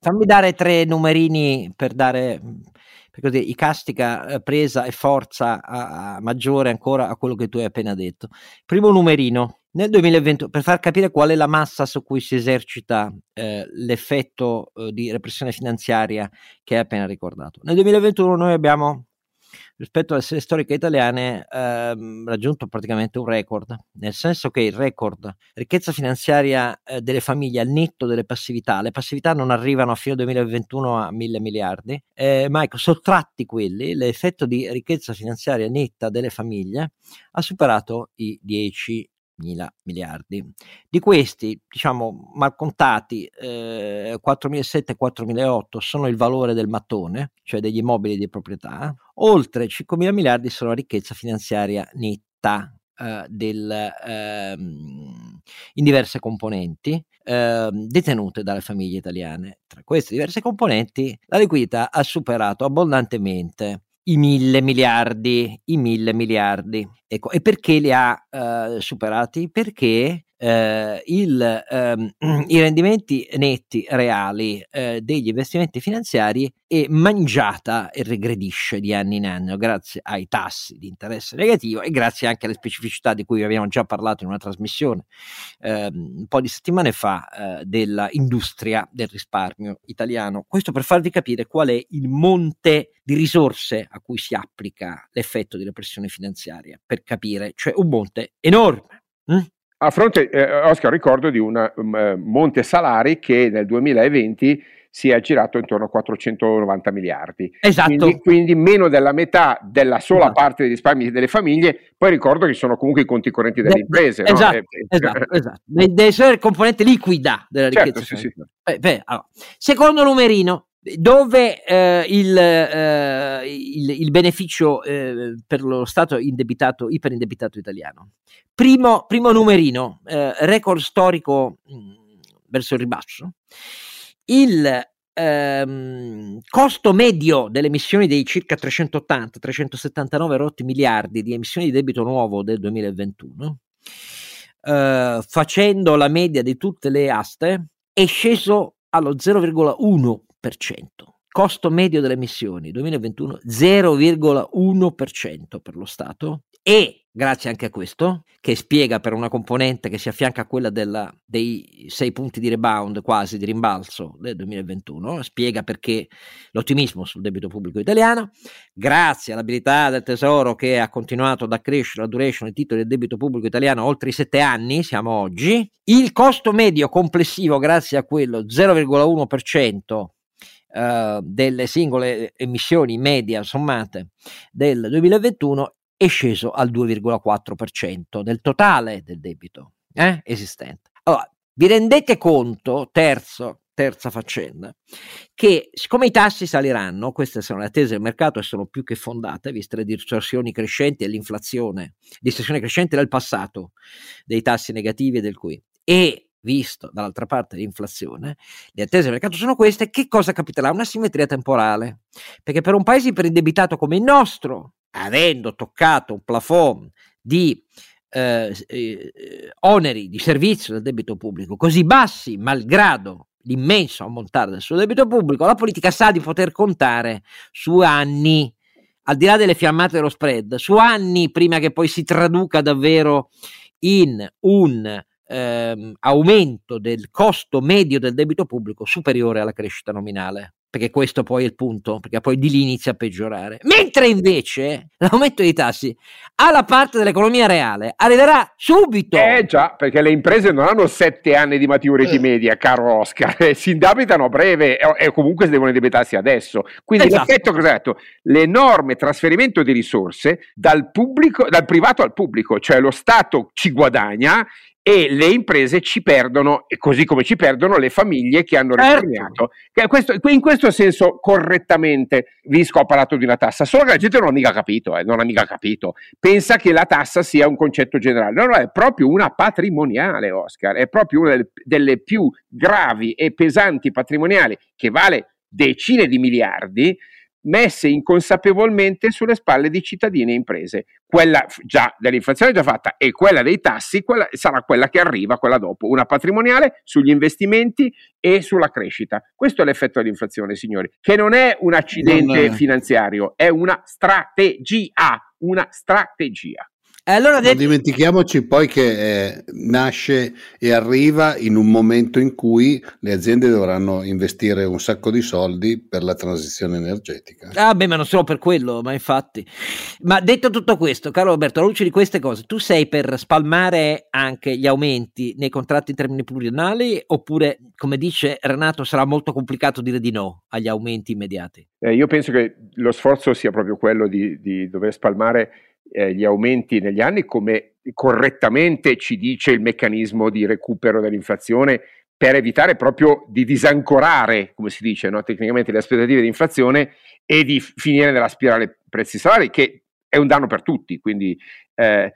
[SPEAKER 1] fammi dare, tre numerini per dare per così, icastica eh, presa e forza a, a maggiore ancora a quello che tu hai appena detto. Primo numerino, nel 2020, per far capire qual è la massa su cui si esercita eh, l'effetto eh, di repressione finanziaria che hai appena ricordato. Nel 2021 noi abbiamo rispetto alle serie storiche italiane ehm, raggiunto praticamente un record, nel senso che il record ricchezza finanziaria eh, delle famiglie al netto delle passività, le passività non arrivano a fine 2021 a mille miliardi, eh, ma ecco, sottratti quelli, l'effetto di ricchezza finanziaria netta delle famiglie ha superato i 10 mila miliardi. Di questi, diciamo, mal contati, eh, 4.700 e 4.008 sono il valore del mattone, cioè degli immobili di proprietà, oltre 5.000 miliardi sono la ricchezza finanziaria netta eh, del, eh, in diverse componenti eh, detenute dalle famiglie italiane. Tra queste diverse componenti la liquidità ha superato abbondantemente i mille miliardi, i mille miliardi. Ecco, e perché li ha eh, superati? Perché eh, il, ehm, *clears throat* i rendimenti netti reali eh, degli investimenti finanziari è mangiata e regredisce di anno in anno grazie ai tassi di interesse negativo e grazie anche alle specificità di cui abbiamo già parlato in una trasmissione eh, un po' di settimane fa eh, dell'industria del risparmio italiano. Questo per farvi capire qual è il monte di risorse a cui si applica l'effetto di repressione finanziaria, per capire, cioè un monte enorme. Hm?
[SPEAKER 3] A fronte, eh, Oscar, ricordo di un um, monte salari che nel 2020 si è aggirato intorno a 490 miliardi.
[SPEAKER 1] Esatto.
[SPEAKER 3] Quindi, quindi meno della metà della sola esatto. parte dei risparmi delle famiglie. Poi ricordo che sono comunque i conti correnti delle imprese.
[SPEAKER 1] Esatto, no? Eh, esatto, *laughs* esatto. Deve essere componente liquida della certo, ricchezza. Sì, sì. Beh, beh, allora. Secondo numerino, dove eh, il, eh, il, il, beneficio eh, per lo Stato indebitato, iperindebitato italiano. Primo, primo numerino, eh, record storico mh, mm, verso il ribasso. Il ehm, costo medio delle emissioni dei circa 380-379 rotti miliardi di emissioni di debito nuovo del 2021, eh, facendo la media di tutte le aste, è sceso allo 0,1 costo medio delle emissioni 2021 0,1% per lo Stato. E grazie anche a questo, che spiega per una componente che si affianca a quella della, dei sei punti di rebound quasi di rimbalzo del 2021, spiega perché l'ottimismo sul debito pubblico italiano, grazie all'abilità del Tesoro che ha continuato ad accrescere la duration dei titoli del debito pubblico italiano oltre i sette anni, siamo oggi, il costo medio complessivo grazie a quello 0,1% Uh, delle singole emissioni media sommate del 2021 è sceso al 2,4% del totale del debito eh, esistente. Allora, vi rendete conto, terzo, terza faccenda, che siccome i tassi saliranno, queste sono le attese del mercato e sono più che fondate, viste le distorsioni crescenti e l'inflazione, distorsione crescente del passato, dei tassi negativi e del qui, e visto dall'altra parte l'inflazione, le attese del mercato sono queste, che cosa capiterà? Una simmetria temporale, perché per un paese iperindebitato come il nostro, avendo toccato un plafond di eh, eh, oneri di servizio del debito pubblico così bassi, malgrado l'immenso ammontare del suo debito pubblico, la politica sa di poter contare su anni, al di là delle fiammate dello spread, su anni prima che poi si traduca davvero in un ehm, aumento del costo medio del debito pubblico superiore alla crescita nominale perché questo poi è il punto, perché poi di lì inizia a peggiorare. Mentre invece l'aumento dei tassi alla parte dell'economia reale arriverà subito.
[SPEAKER 3] Eh già, perché le imprese non hanno sette anni di maturity eh. media, caro Oscar, *laughs* si indebitano a breve e, comunque devono indebitarsi adesso. Quindi esatto. l'effetto cos'è detto? L'enorme trasferimento di risorse dal, pubblico, dal privato al pubblico, cioè lo Stato ci guadagna e le imprese ci perdono, così come ci perdono le famiglie che hanno certo. risparmiato. Certo. in questo senso, correttamente, Visco ha parlato di una tassa, solo che la gente non ha mica capito, eh, non ha mica capito. Pensa che la tassa sia un concetto generale. No, no, è proprio una patrimoniale, Oscar, è proprio una delle, delle più gravi e pesanti patrimoniali che vale decine di miliardi messe inconsapevolmente sulle spalle di cittadini e imprese. Quella già dell'inflazione già fatta e quella dei tassi quella, sarà quella che arriva, quella dopo, una patrimoniale sugli investimenti e sulla crescita. Questo è l'effetto dell'inflazione, signori, che non è un accidente è. finanziario, è una strategia, una strategia.
[SPEAKER 2] Allora, non dimentichiamoci poi che eh, nasce e arriva in un momento in cui le aziende dovranno investire un sacco di soldi per la transizione energetica.
[SPEAKER 1] Ah, beh, ma non solo per quello, ma infatti. Ma detto tutto questo, caro Roberto, alla luce di queste cose, tu sei per spalmare anche gli aumenti nei contratti in termini pluriannali oppure, come dice Renato, sarà molto complicato dire di no agli aumenti immediati?
[SPEAKER 3] Eh, io penso che lo sforzo sia proprio quello di, di dover spalmare eh, gli aumenti negli anni, come correttamente ci dice il meccanismo di recupero dell'inflazione, per evitare proprio di disancorare, come si dice no? tecnicamente, le aspettative di inflazione e di finire nella spirale prezzi salari, che è un danno per tutti. Quindi, eh,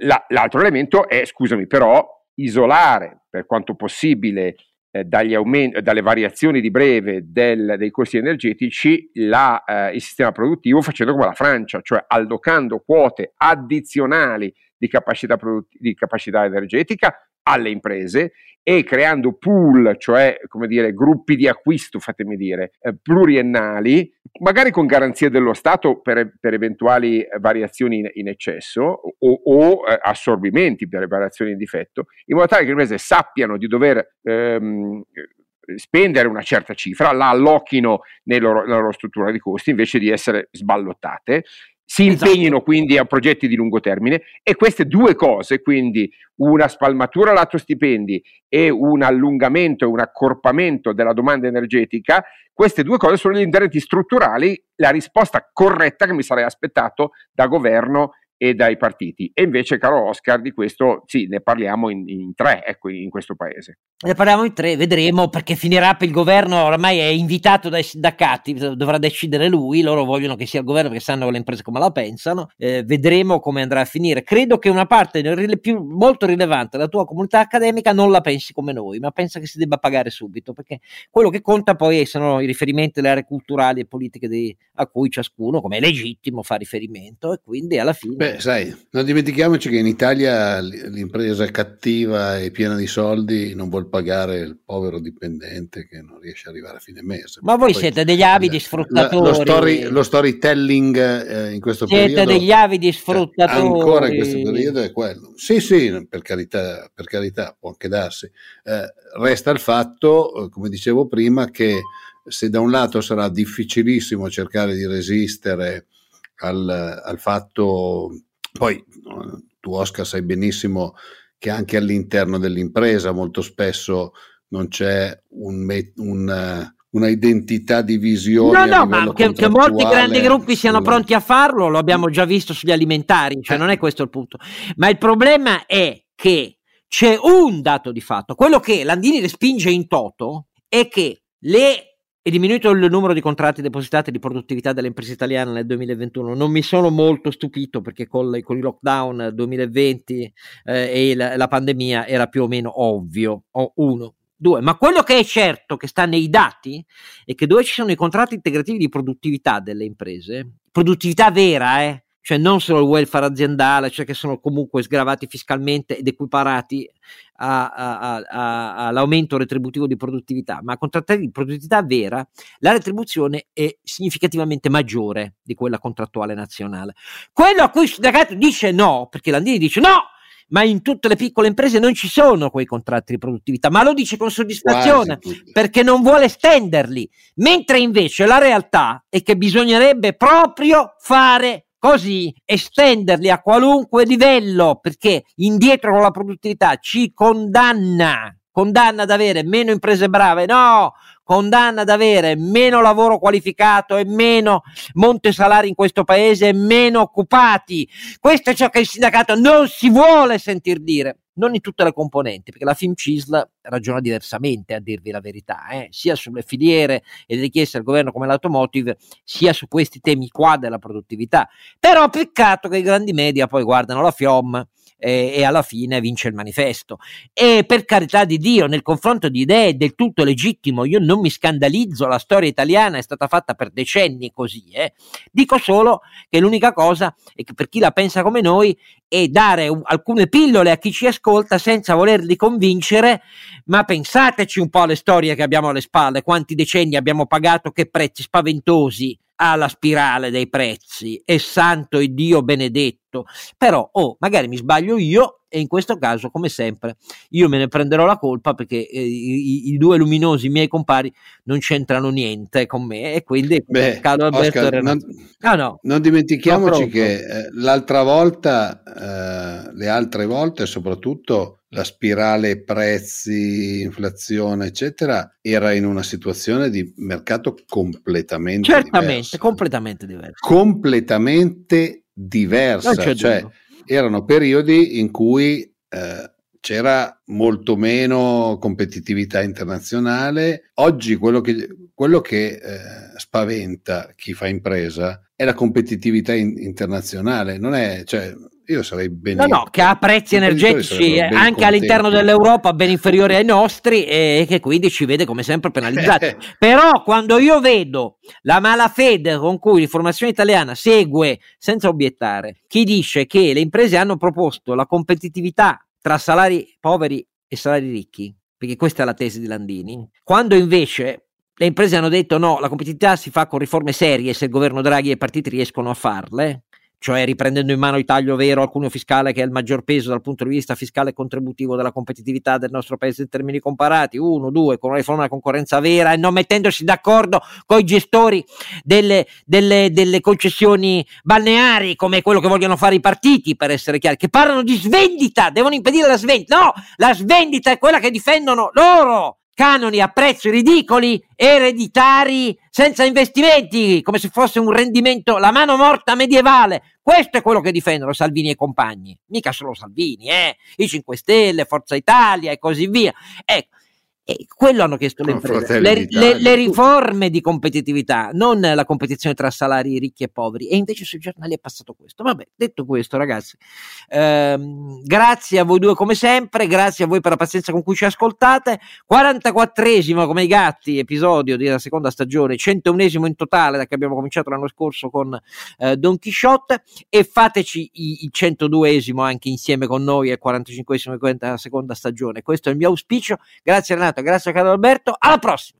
[SPEAKER 3] la, l'altro elemento è, scusami, però, isolare per quanto possibile eh, aumenti, dalle variazioni di breve del, dei costi energetici la, eh, il sistema produttivo facendo come la Francia, cioè allocando quote addizionali di capacità, produtt- di capacità energetica alle imprese e creando pool, cioè come dire, gruppi di acquisto, fatemi dire, eh, pluriennali, magari con garanzie dello Stato per, per eventuali variazioni in, in eccesso o, o eh, assorbimenti per variazioni in difetto, in modo tale che le imprese sappiano di dover ehm, spendere una certa cifra, la allocchino nella loro, nella loro struttura di costi invece di essere sballottate si esatto. impegnino esatto. quindi a progetti di lungo termine e queste due cose, quindi una spalmatura lato stipendi e un allungamento e un accorpamento della domanda energetica, queste due cose sono gli interventi strutturali, la risposta corretta che mi sarei aspettato da governo e dai partiti. E invece, caro Oscar, di questo sì, ne parliamo in, in tre ecco, in questo paese.
[SPEAKER 1] Ne parliamo in tre, vedremo perché finirà per il governo, ormai è invitato dai sindacati, dovrà decidere lui, loro vogliono che sia il governo perché sanno le imprese come la pensano, eh, vedremo come andrà a finire. Credo che una parte più, molto rilevante della tua comunità accademica non la pensi come noi, ma pensa che si debba pagare subito, perché quello che conta poi sono i riferimenti alle aree culturali e politiche di, a cui ciascuno, come è legittimo, fa riferimento e quindi alla fine...
[SPEAKER 2] Beh, sai, non dimentichiamoci che in Italia l'impresa cattiva e piena di soldi, non vuol pagare il povero dipendente che non riesce ad arrivare a fine mese.
[SPEAKER 1] Ma voi siete degli avidi sfruttatori.
[SPEAKER 2] Lo, story, lo storytelling eh, in questo
[SPEAKER 1] siete
[SPEAKER 2] periodo.
[SPEAKER 1] Siete degli avidi sfruttatori.
[SPEAKER 2] Ancora in questo periodo è quello. Sì, sì, per carità, per carità può anche darsi. Eh, resta il fatto, eh, come dicevo prima, che se da un lato sarà difficilissimo cercare di resistere al, al fatto, poi tu Oscar sai benissimo che anche all'interno dell'impresa molto spesso non c'è un, un, una identità di visione.
[SPEAKER 1] No, no, ma che, che, molti grandi gruppi siano pronti a farlo, lo abbiamo già visto sugli alimentari, cioè eh. non è questo il punto. Ma il problema è che c'è un dato di fatto, quello che Landini respinge in toto è che le è diminuito il numero di contratti depositati di produttività delle imprese italiane nel 2021. Non mi sono molto stupito perché con, con il lockdown 2020 eh, e la, la, pandemia era più o meno ovvio. O uno. Due, ma quello che è certo che sta nei dati è che dove ci sono i contratti integrativi di produttività delle imprese, produttività vera, eh, cioè non solo il welfare aziendale, cioè che sono comunque sgravati fiscalmente ed equiparati a, a, a, all'aumento retributivo di produttività, ma a contrattare di produttività vera, la retribuzione è significativamente maggiore di quella contrattuale nazionale. Quello a cui il sindacato dice no, perché Landini dice no, ma in tutte le piccole imprese non ci sono quei contratti di produttività, ma lo dice con soddisfazione perché non vuole estenderli, mentre invece la realtà è che bisognerebbe proprio fare così estenderli a qualunque livello, perché indietro con la produttività ci condanna, condanna ad avere meno imprese brave, no, condanna ad avere meno lavoro qualificato e meno monte salari in questo paese e meno occupati. Questo è ciò che il sindacato non si vuole sentir dire non in tutte le componenti, perché la FIMCISL ragiona diversamente, a dirvi la verità, eh? sia sulle filiere e le richieste al governo come l'automotive, sia su questi temi qua della produttività. Però peccato che i grandi media poi guardano la FIOM e, e, alla fine vince il manifesto. E per carità di Dio, nel confronto di idee è del tutto legittimo, io non mi scandalizzo, la storia italiana è stata fatta per decenni così, eh. dico solo che l'unica cosa è che per chi la pensa come noi è dare un, alcune pillole a chi ci ascolta senza volerli convincere, ma pensateci un po' alle storie che abbiamo alle spalle, quanti decenni abbiamo pagato, che prezzi spaventosi alla spirale dei prezzi, è santo e Dio benedetto, però oh, magari mi sbaglio io e in questo caso, come sempre, io me ne prenderò la colpa perché eh, i, i, due luminosi miei compari non c'entrano niente con me e quindi
[SPEAKER 2] Beh, Oscar, non, ah, no, non, dimentichiamoci che eh, l'altra volta, eh, le altre volte soprattutto la spirale prezzi, inflazione, eccetera, era in una situazione di mercato completamente
[SPEAKER 1] Certamente,
[SPEAKER 2] diversa.
[SPEAKER 1] completamente diversa.
[SPEAKER 2] Completamente diversa, cioè. Erano periodi in cui eh, c'era molto meno competitività internazionale. Oggi quello che, quello che eh, spaventa chi fa impresa è la competitività in, internazionale, non è, cioè, io sarei ben
[SPEAKER 1] no, no, che ha prezzi energetici anche contenti. all'interno dell'Europa ben inferiori ai nostri e che quindi ci vede come sempre penalizzati. *laughs* Però quando io vedo la malafede con cui l'informazione italiana segue senza obiettare chi dice che le imprese hanno proposto la competitività tra salari poveri e salari ricchi, perché questa è la tesi di Landini, quando invece le imprese hanno detto no, la competitività si fa con riforme serie se il governo Draghi e i partiti riescono a farle, cioè riprendendo in mano il taglio vero al cuneo fiscale che è il maggior peso dal punto di vista fiscale e contributivo della competitività del nostro paese in termini comparati, uno, due, con una riforma della concorrenza vera e non mettendosi d'accordo con i gestori delle, delle, delle concessioni balneari come quello che vogliono fare i partiti per essere chiari, che parlano di svendita, devono impedire la svendita, no, la svendita è quella che difendono loro, canoni a prezzi ridicoli, ereditari, senza investimenti, come se fosse un rendimento, la mano morta medievale. Questo è quello che difendono Salvini e compagni. Mica solo Salvini, eh? I 5 Stelle, Forza Italia e così via. Ecco. E quello hanno chiesto le imprese, le, le, le, riforme di competitività, non la competizione tra salari ricchi e poveri. E invece sui giornali è passato questo. Vabbè, detto questo, ragazzi, ehm, grazie a voi due come sempre, grazie a voi per la pazienza con cui ci ascoltate. 44esimo come i gatti episodio della seconda stagione, 101esimo in totale da che abbiamo cominciato l'anno scorso con eh, Don Quixote e fateci il 102esimo anche insieme con noi e 45esimo della seconda stagione. Questo è il mio auspicio. Grazie Renato grazie a Carlo Alberto, alla prossima!